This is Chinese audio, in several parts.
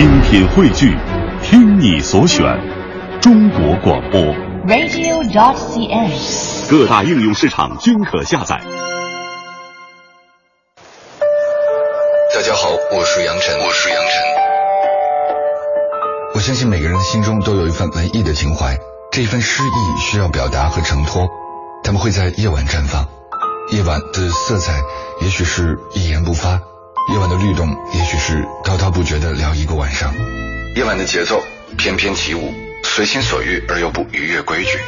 精品汇聚，听你所选，中国广播。radio.cn。各大应用市场均可下载。大家好，我是杨晨，我是杨晨。我相信每个人的心中都有一份文艺的情怀，这一份诗意需要表达和承托，他们会在夜晚绽放。夜晚的色彩，也许是一言不发；夜晚的律动，也许是滔滔不绝的聊一个晚上。夜晚的节奏翩翩起舞，随心所欲而又不逾越规矩。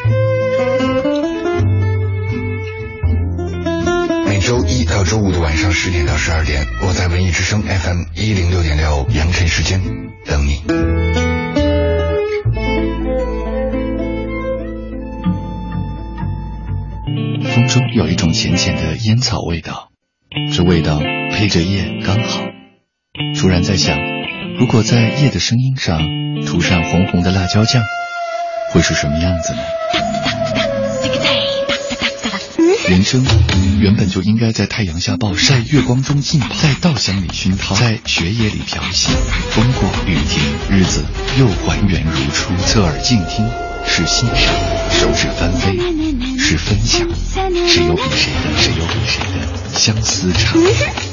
每周一到周五的晚上十点到十二点，我在文艺之声 FM 一零六点六阳晨时间等你。风中有一种浅浅的烟草味道，这味道配着夜刚好。突然在想，如果在夜的声音上涂上红红的辣椒酱，会是什么样子呢？人生原本就应该在太阳下暴晒，月光中浸泡，在稻香里熏陶，在雪野里漂洗。风过雨停，日子又还原如初。侧耳静听是欣赏，手指翻飞是分享。谁又比谁的？谁又比谁的相思长？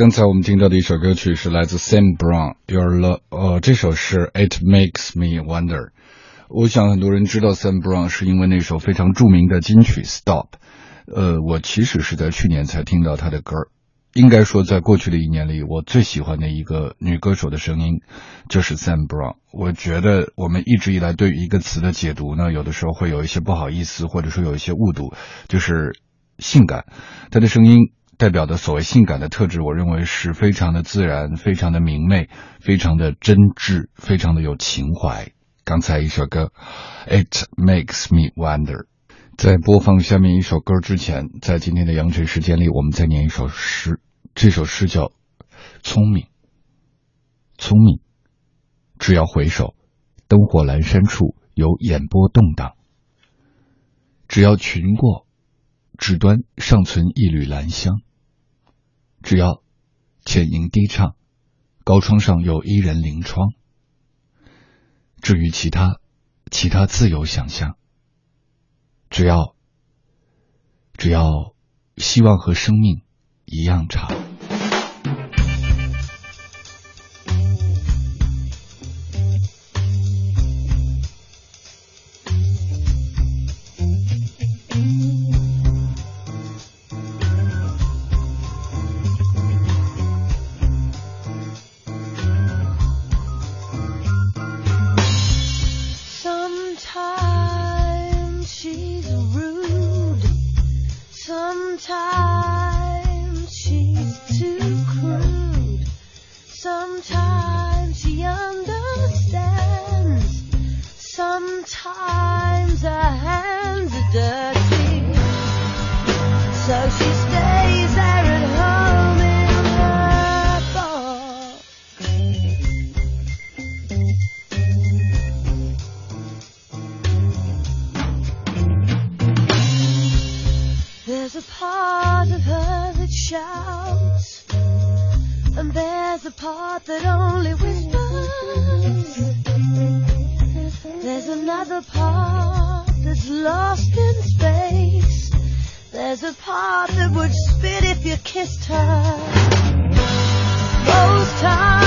刚才我们听到的一首歌曲是来自 Sam Brown Your Love，呃，这首是 It Makes Me Wonder。我想很多人知道 Sam Brown 是因为那首非常著名的金曲 Stop。呃，我其实是在去年才听到他的歌。应该说，在过去的一年里，我最喜欢的一个女歌手的声音就是 Sam Brown。我觉得我们一直以来对于一个词的解读呢，有的时候会有一些不好意思，或者说有一些误读，就是性感。她的声音代表的所谓性感的特质，我认为是非常的自然，非常的明媚，非常的真挚，非常的有情怀。刚才一首歌，It makes me wonder。在播放下面一首歌之前，在今天的羊城时间里，我们再念一首诗。这首诗叫《聪明》。聪明，只要回首，灯火阑珊处有眼波动荡；只要群过，指端尚存一缕兰香；只要浅吟低唱，高窗上有伊人临窗。至于其他，其他自由想象。只要，只要，希望和生命一样长。Sometimes she's too crude. Sometimes she understands. Sometimes her hands are dirty. So she part that only whispers. There's another part that's lost in space. There's a part that would spit if you kissed her. Most times.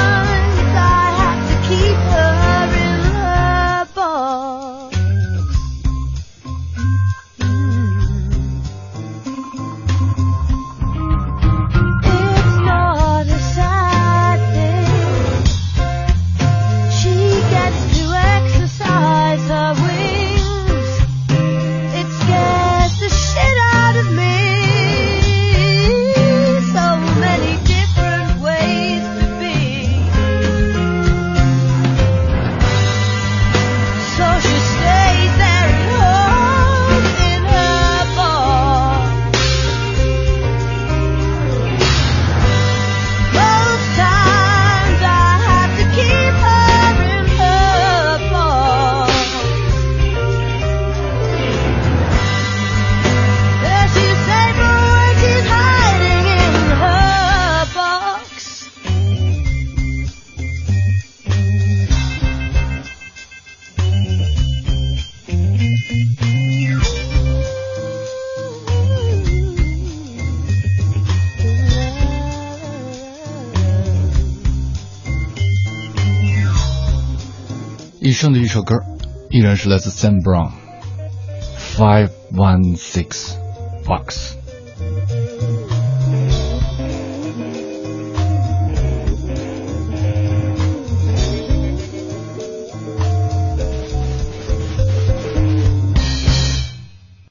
剩的一首歌，依然是来自 Sam Brown，Five One Six Box。